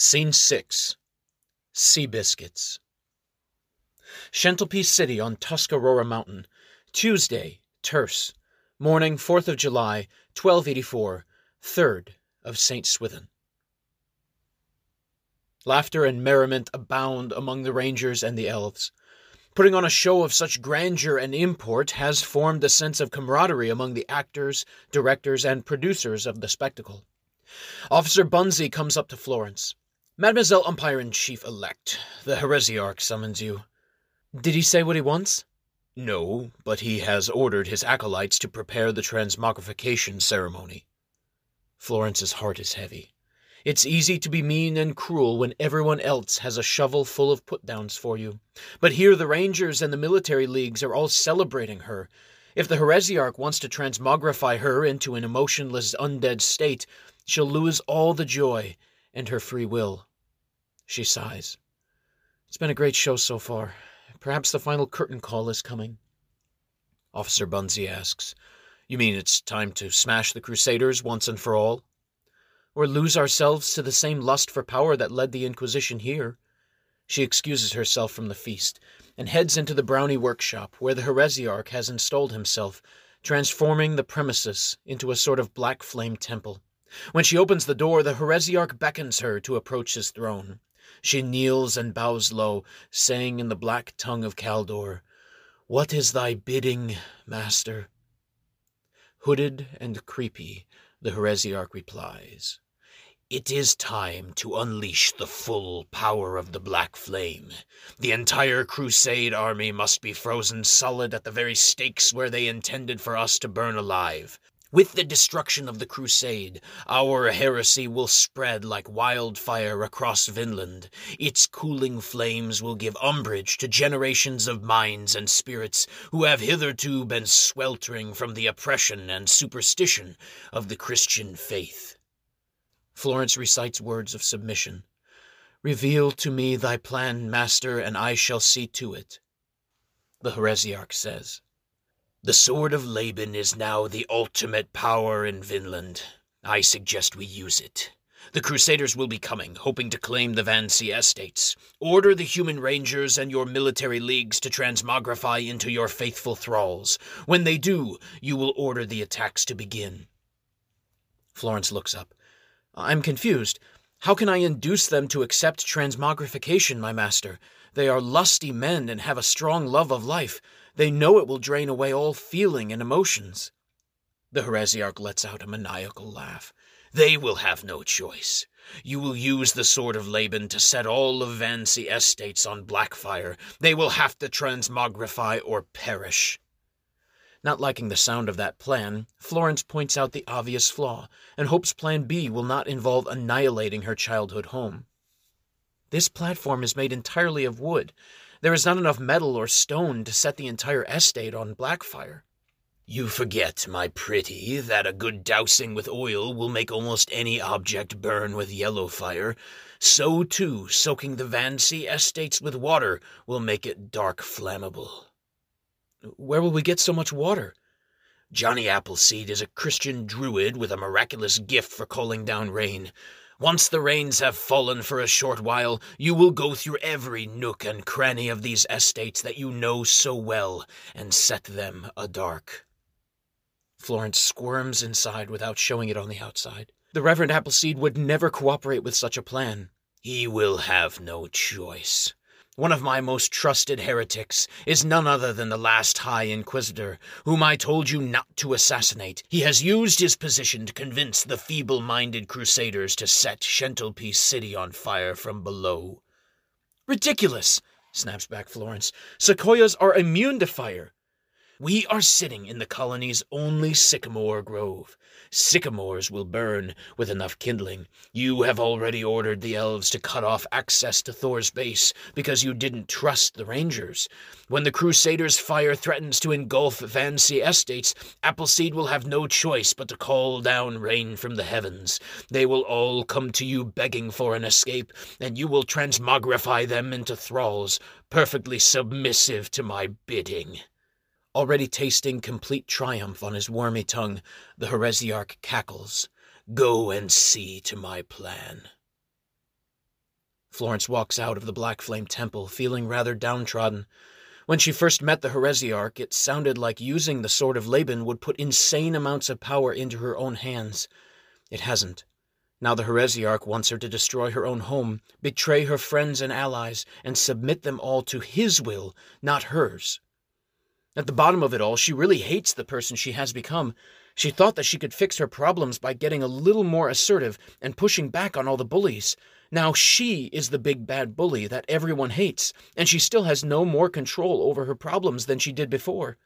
Scene 6 Sea Biscuits. Shantelpe City on Tuscarora Mountain, Tuesday, terse, morning 4th of July, 1284, 3rd of St. Swithin. Laughter and merriment abound among the rangers and the elves. Putting on a show of such grandeur and import has formed a sense of camaraderie among the actors, directors, and producers of the spectacle. Officer Bunsey comes up to Florence. Mademoiselle Umpire in Chief elect, the heresiarch summons you. Did he say what he wants? No, but he has ordered his acolytes to prepare the transmogrification ceremony. Florence's heart is heavy. It's easy to be mean and cruel when everyone else has a shovel full of put downs for you. But here the Rangers and the military leagues are all celebrating her. If the heresiarch wants to transmogrify her into an emotionless undead state, she'll lose all the joy and her free will. She sighs. It's been a great show so far. Perhaps the final curtain call is coming. Officer Bunsey asks, You mean it's time to smash the Crusaders once and for all? Or lose ourselves to the same lust for power that led the Inquisition here? She excuses herself from the feast and heads into the brownie workshop where the heresiarch has installed himself, transforming the premises into a sort of black flame temple. When she opens the door, the heresiarch beckons her to approach his throne. She kneels and bows low, saying in the black tongue of Caldor, What is thy bidding, master? Hooded and creepy, the heresiarch replies, It is time to unleash the full power of the Black Flame. The entire Crusade army must be frozen solid at the very stakes where they intended for us to burn alive. With the destruction of the Crusade, our heresy will spread like wildfire across Vinland. Its cooling flames will give umbrage to generations of minds and spirits who have hitherto been sweltering from the oppression and superstition of the Christian faith. Florence recites words of submission. Reveal to me thy plan, master, and I shall see to it. The heresiarch says, the sword of Laban is now the ultimate power in Vinland. I suggest we use it. The Crusaders will be coming, hoping to claim the Vancy estates. Order the human rangers and your military leagues to transmogrify into your faithful thralls. When they do, you will order the attacks to begin. Florence looks up. I'm confused. How can I induce them to accept transmogrification, my master? They are lusty men and have a strong love of life. They know it will drain away all feeling and emotions. The heresiarch lets out a maniacal laugh. They will have no choice. You will use the sword of Laban to set all of Vancy estates on Blackfire. They will have to transmogrify or perish. Not liking the sound of that plan, Florence points out the obvious flaw and hopes Plan B will not involve annihilating her childhood home. This platform is made entirely of wood, there is not enough metal or stone to set the entire estate on Blackfire. You forget, my pretty, that a good dousing with oil will make almost any object burn with yellow fire. So, too, soaking the Vancy estates with water will make it dark flammable. Where will we get so much water? Johnny Appleseed is a Christian druid with a miraculous gift for calling down rain. Once the rains have fallen for a short while, you will go through every nook and cranny of these estates that you know so well and set them adark. Florence squirms inside without showing it on the outside. The Reverend Appleseed would never cooperate with such a plan. He will have no choice. One of my most trusted heretics is none other than the last High Inquisitor, whom I told you not to assassinate. He has used his position to convince the feeble minded Crusaders to set Shantelpe City on fire from below. Ridiculous! snaps back Florence. Sequoias are immune to fire. We are sitting in the colony's only sycamore grove. Sycamores will burn with enough kindling. You have already ordered the elves to cut off access to Thor's base because you didn't trust the rangers. When the Crusaders' fire threatens to engulf Vancy estates, Appleseed will have no choice but to call down rain from the heavens. They will all come to you begging for an escape, and you will transmogrify them into thralls, perfectly submissive to my bidding. Already tasting complete triumph on his wormy tongue, the heresiarch cackles. Go and see to my plan. Florence walks out of the Black Flame Temple feeling rather downtrodden. When she first met the Heresiarch, it sounded like using the Sword of Laban would put insane amounts of power into her own hands. It hasn't. Now the Heresiarch wants her to destroy her own home, betray her friends and allies, and submit them all to his will, not hers. At the bottom of it all, she really hates the person she has become. She thought that she could fix her problems by getting a little more assertive and pushing back on all the bullies. Now she is the big bad bully that everyone hates, and she still has no more control over her problems than she did before.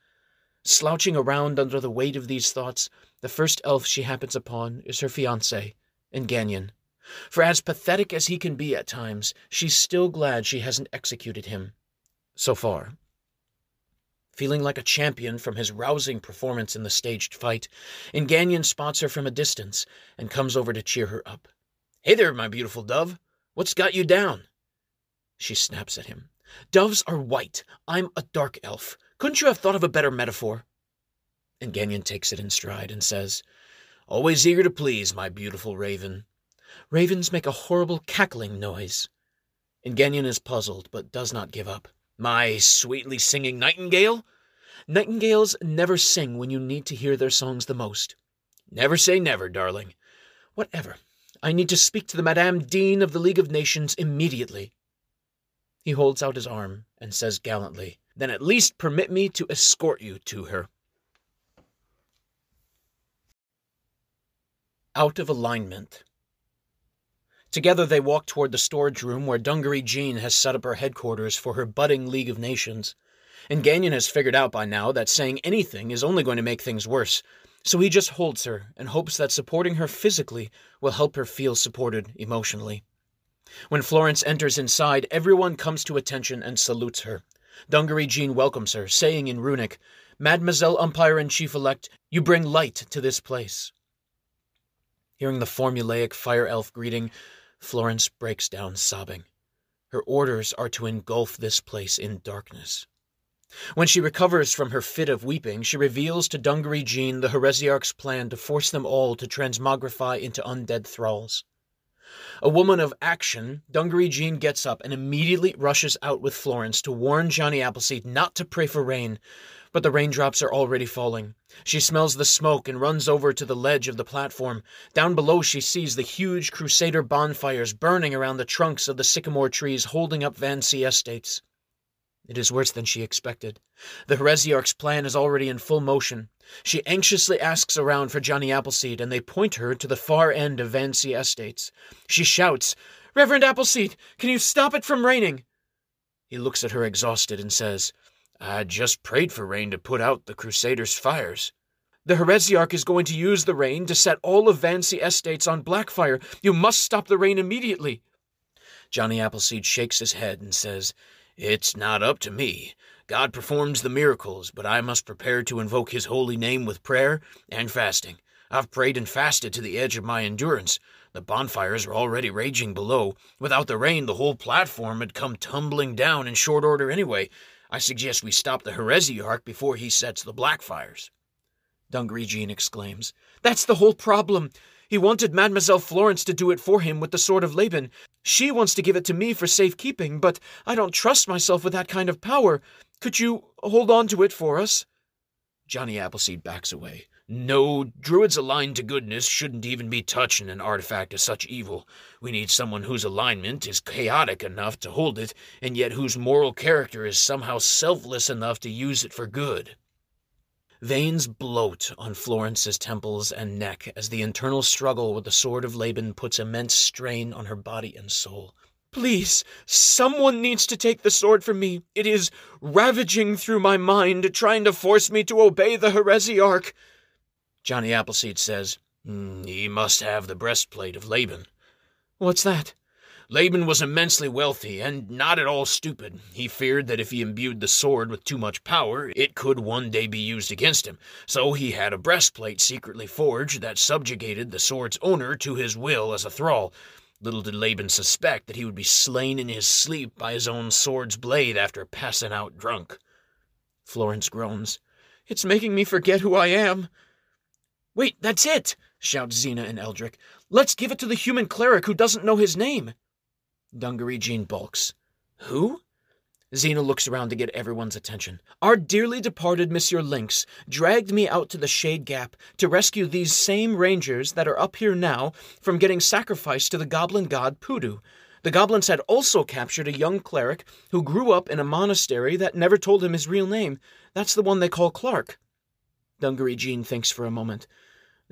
Slouching around under the weight of these thoughts, the first elf she happens upon is her fiancé, Enganyan. For as pathetic as he can be at times, she's still glad she hasn't executed him. So far. Feeling like a champion from his rousing performance in the staged fight, Enganyan spots her from a distance and comes over to cheer her up. Hey there, my beautiful dove. What's got you down? She snaps at him. Doves are white. I'm a dark elf. Couldn't you have thought of a better metaphor? Enganyan takes it in stride and says, Always eager to please, my beautiful raven. Ravens make a horrible cackling noise. Enganyan is puzzled, but does not give up. My sweetly singing nightingale? Nightingales never sing when you need to hear their songs the most. Never say never, darling. Whatever. I need to speak to the Madame Dean of the League of Nations immediately. He holds out his arm and says gallantly, Then at least permit me to escort you to her. Out of alignment. Together they walk toward the storage room where Dungaree Jean has set up her headquarters for her budding League of Nations. Enganyan has figured out by now that saying anything is only going to make things worse, so he just holds her and hopes that supporting her physically will help her feel supported emotionally. When Florence enters inside, everyone comes to attention and salutes her. Dungaree Jean welcomes her, saying in Runic, Mademoiselle Umpire and Chief Elect, you bring light to this place. Hearing the formulaic fire elf greeting, Florence breaks down sobbing. Her orders are to engulf this place in darkness. When she recovers from her fit of weeping, she reveals to Dungaree Jean the Heresiarch's plan to force them all to transmogrify into undead thralls. A woman of action, Dungaree Jean gets up and immediately rushes out with Florence to warn Johnny Appleseed not to pray for rain, but the raindrops are already falling. She smells the smoke and runs over to the ledge of the platform. Down below, she sees the huge Crusader bonfires burning around the trunks of the sycamore trees holding up Vancy estates. It is worse than she expected. The Heresiarch's plan is already in full motion. She anxiously asks around for Johnny Appleseed, and they point her to the far end of Vancy Estates. She shouts, Reverend Appleseed, can you stop it from raining? He looks at her exhausted and says, I just prayed for rain to put out the Crusaders' fires. The Heresiarch is going to use the rain to set all of Vancy estates on blackfire. You must stop the rain immediately. Johnny Appleseed shakes his head and says, It's not up to me. God performs the miracles, but I must prepare to invoke his holy name with prayer and fasting. I've prayed and fasted to the edge of my endurance. The bonfires are already raging below. Without the rain, the whole platform had come tumbling down in short order anyway. I suggest we stop the heresiarch before he sets the Blackfires. Jean exclaims. That's the whole problem. He wanted Mademoiselle Florence to do it for him with the sword of Laban. She wants to give it to me for safekeeping, but I don't trust myself with that kind of power. Could you hold on to it for us? Johnny Appleseed backs away. No, druids aligned to goodness shouldn't even be touching an artifact of such evil. We need someone whose alignment is chaotic enough to hold it, and yet whose moral character is somehow selfless enough to use it for good. Veins bloat on Florence's temples and neck as the internal struggle with the sword of Laban puts immense strain on her body and soul. Please, someone needs to take the sword from me. It is ravaging through my mind, trying to force me to obey the heresiarch. Johnny Appleseed says, mm, He must have the breastplate of Laban. What's that? Laban was immensely wealthy and not at all stupid. He feared that if he imbued the sword with too much power, it could one day be used against him. So he had a breastplate secretly forged that subjugated the sword's owner to his will as a thrall. Little did Laban suspect that he would be slain in his sleep by his own sword's blade after passing out drunk. Florence groans. It's making me forget who I am. Wait, that's it! shout Zena and Eldrick. Let's give it to the human cleric who doesn't know his name. Dungaree Jean balks. Who? Zena looks around to get everyone's attention. Our dearly departed Monsieur Lynx dragged me out to the Shade Gap to rescue these same rangers that are up here now from getting sacrificed to the goblin god Pudu. The goblins had also captured a young cleric who grew up in a monastery that never told him his real name. That's the one they call Clark. Dungaree Jean thinks for a moment.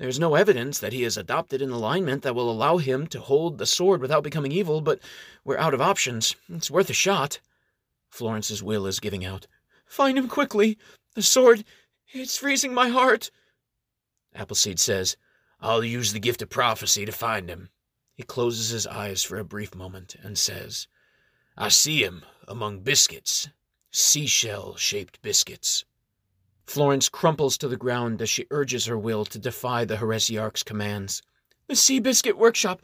There's no evidence that he has adopted an alignment that will allow him to hold the sword without becoming evil, but we're out of options. It's worth a shot. Florence's will is giving out. Find him quickly. The sword, it's freezing my heart. Appleseed says, I'll use the gift of prophecy to find him. He closes his eyes for a brief moment and says, I see him among biscuits, seashell shaped biscuits. Florence crumples to the ground as she urges her will to defy the heresiarch's commands. The Sea Biscuit Workshop.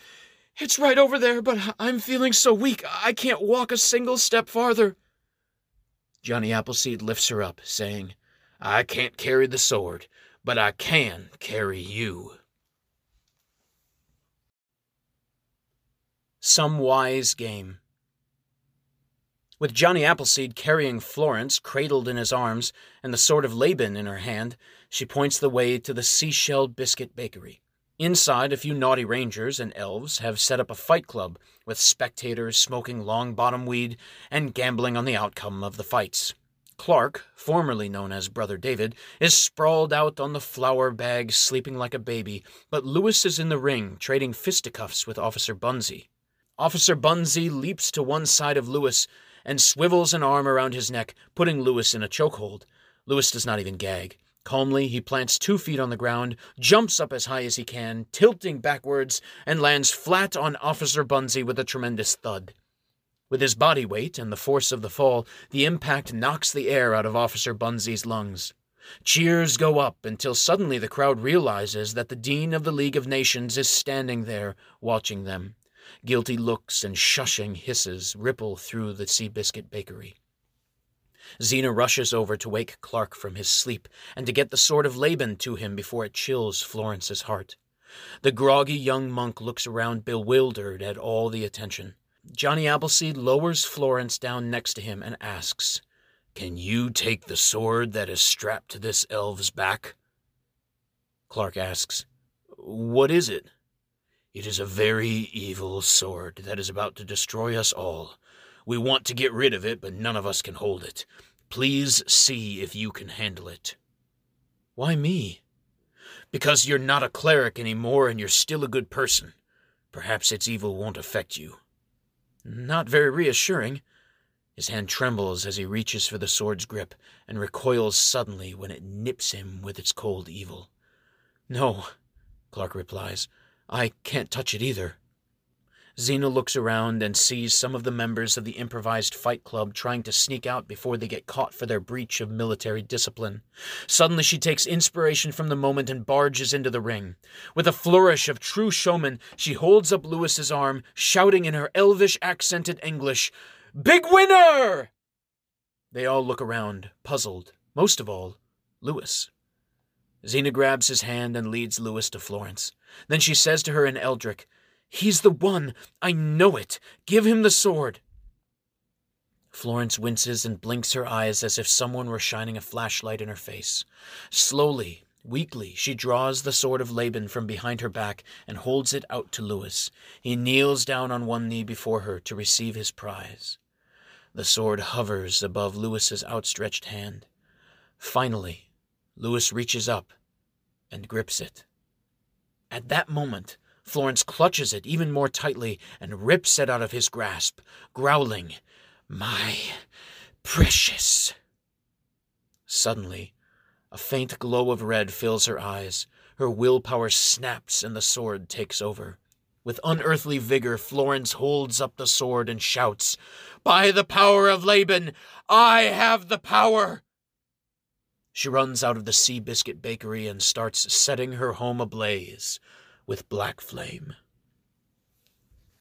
It's right over there, but I'm feeling so weak I can't walk a single step farther. Johnny Appleseed lifts her up, saying, I can't carry the sword, but I can carry you. Some Wise Game With Johnny Appleseed carrying Florence cradled in his arms and the sword of Laban in her hand, she points the way to the Seashell Biscuit Bakery. Inside, a few naughty rangers and elves have set up a fight club with spectators smoking long bottom weed and gambling on the outcome of the fights. Clark, formerly known as Brother David, is sprawled out on the flour bag, sleeping like a baby, but Lewis is in the ring, trading fisticuffs with Officer Bunsey. Officer Bunsey leaps to one side of Lewis and swivels an arm around his neck, putting Lewis in a chokehold. Lewis does not even gag. Calmly, he plants two feet on the ground, jumps up as high as he can, tilting backwards, and lands flat on Officer Bunsey with a tremendous thud. With his body weight and the force of the fall, the impact knocks the air out of Officer Bunsey's lungs. Cheers go up until suddenly the crowd realizes that the Dean of the League of Nations is standing there, watching them. Guilty looks and shushing hisses ripple through the Seabiscuit bakery. Zena rushes over to wake Clark from his sleep and to get the sword of Laban to him before it chills Florence's heart. The groggy young monk looks around bewildered at all the attention. Johnny Appleseed lowers Florence down next to him and asks, Can you take the sword that is strapped to this elf's back? Clark asks, What is it? It is a very evil sword that is about to destroy us all. We want to get rid of it, but none of us can hold it. Please see if you can handle it. Why me? Because you're not a cleric anymore and you're still a good person. Perhaps its evil won't affect you. Not very reassuring. His hand trembles as he reaches for the sword's grip and recoils suddenly when it nips him with its cold evil. No, Clark replies. I can't touch it either. Zena looks around and sees some of the members of the improvised fight club trying to sneak out before they get caught for their breach of military discipline. Suddenly, she takes inspiration from the moment and barges into the ring. With a flourish of true showman, she holds up Lewis's arm, shouting in her elvish accented English, Big winner! They all look around, puzzled. Most of all, Lewis. Zena grabs his hand and leads Lewis to Florence. Then she says to her in Eldric, He's the one. I know it. Give him the sword. Florence winces and blinks her eyes as if someone were shining a flashlight in her face. Slowly, weakly, she draws the sword of Laban from behind her back and holds it out to Louis. He kneels down on one knee before her to receive his prize. The sword hovers above Louis's outstretched hand. Finally, Louis reaches up and grips it. At that moment, Florence clutches it even more tightly and rips it out of his grasp, growling, My precious. Suddenly, a faint glow of red fills her eyes. Her willpower snaps and the sword takes over. With unearthly vigor, Florence holds up the sword and shouts, By the power of Laban, I have the power! She runs out of the Sea Biscuit Bakery and starts setting her home ablaze with black flame.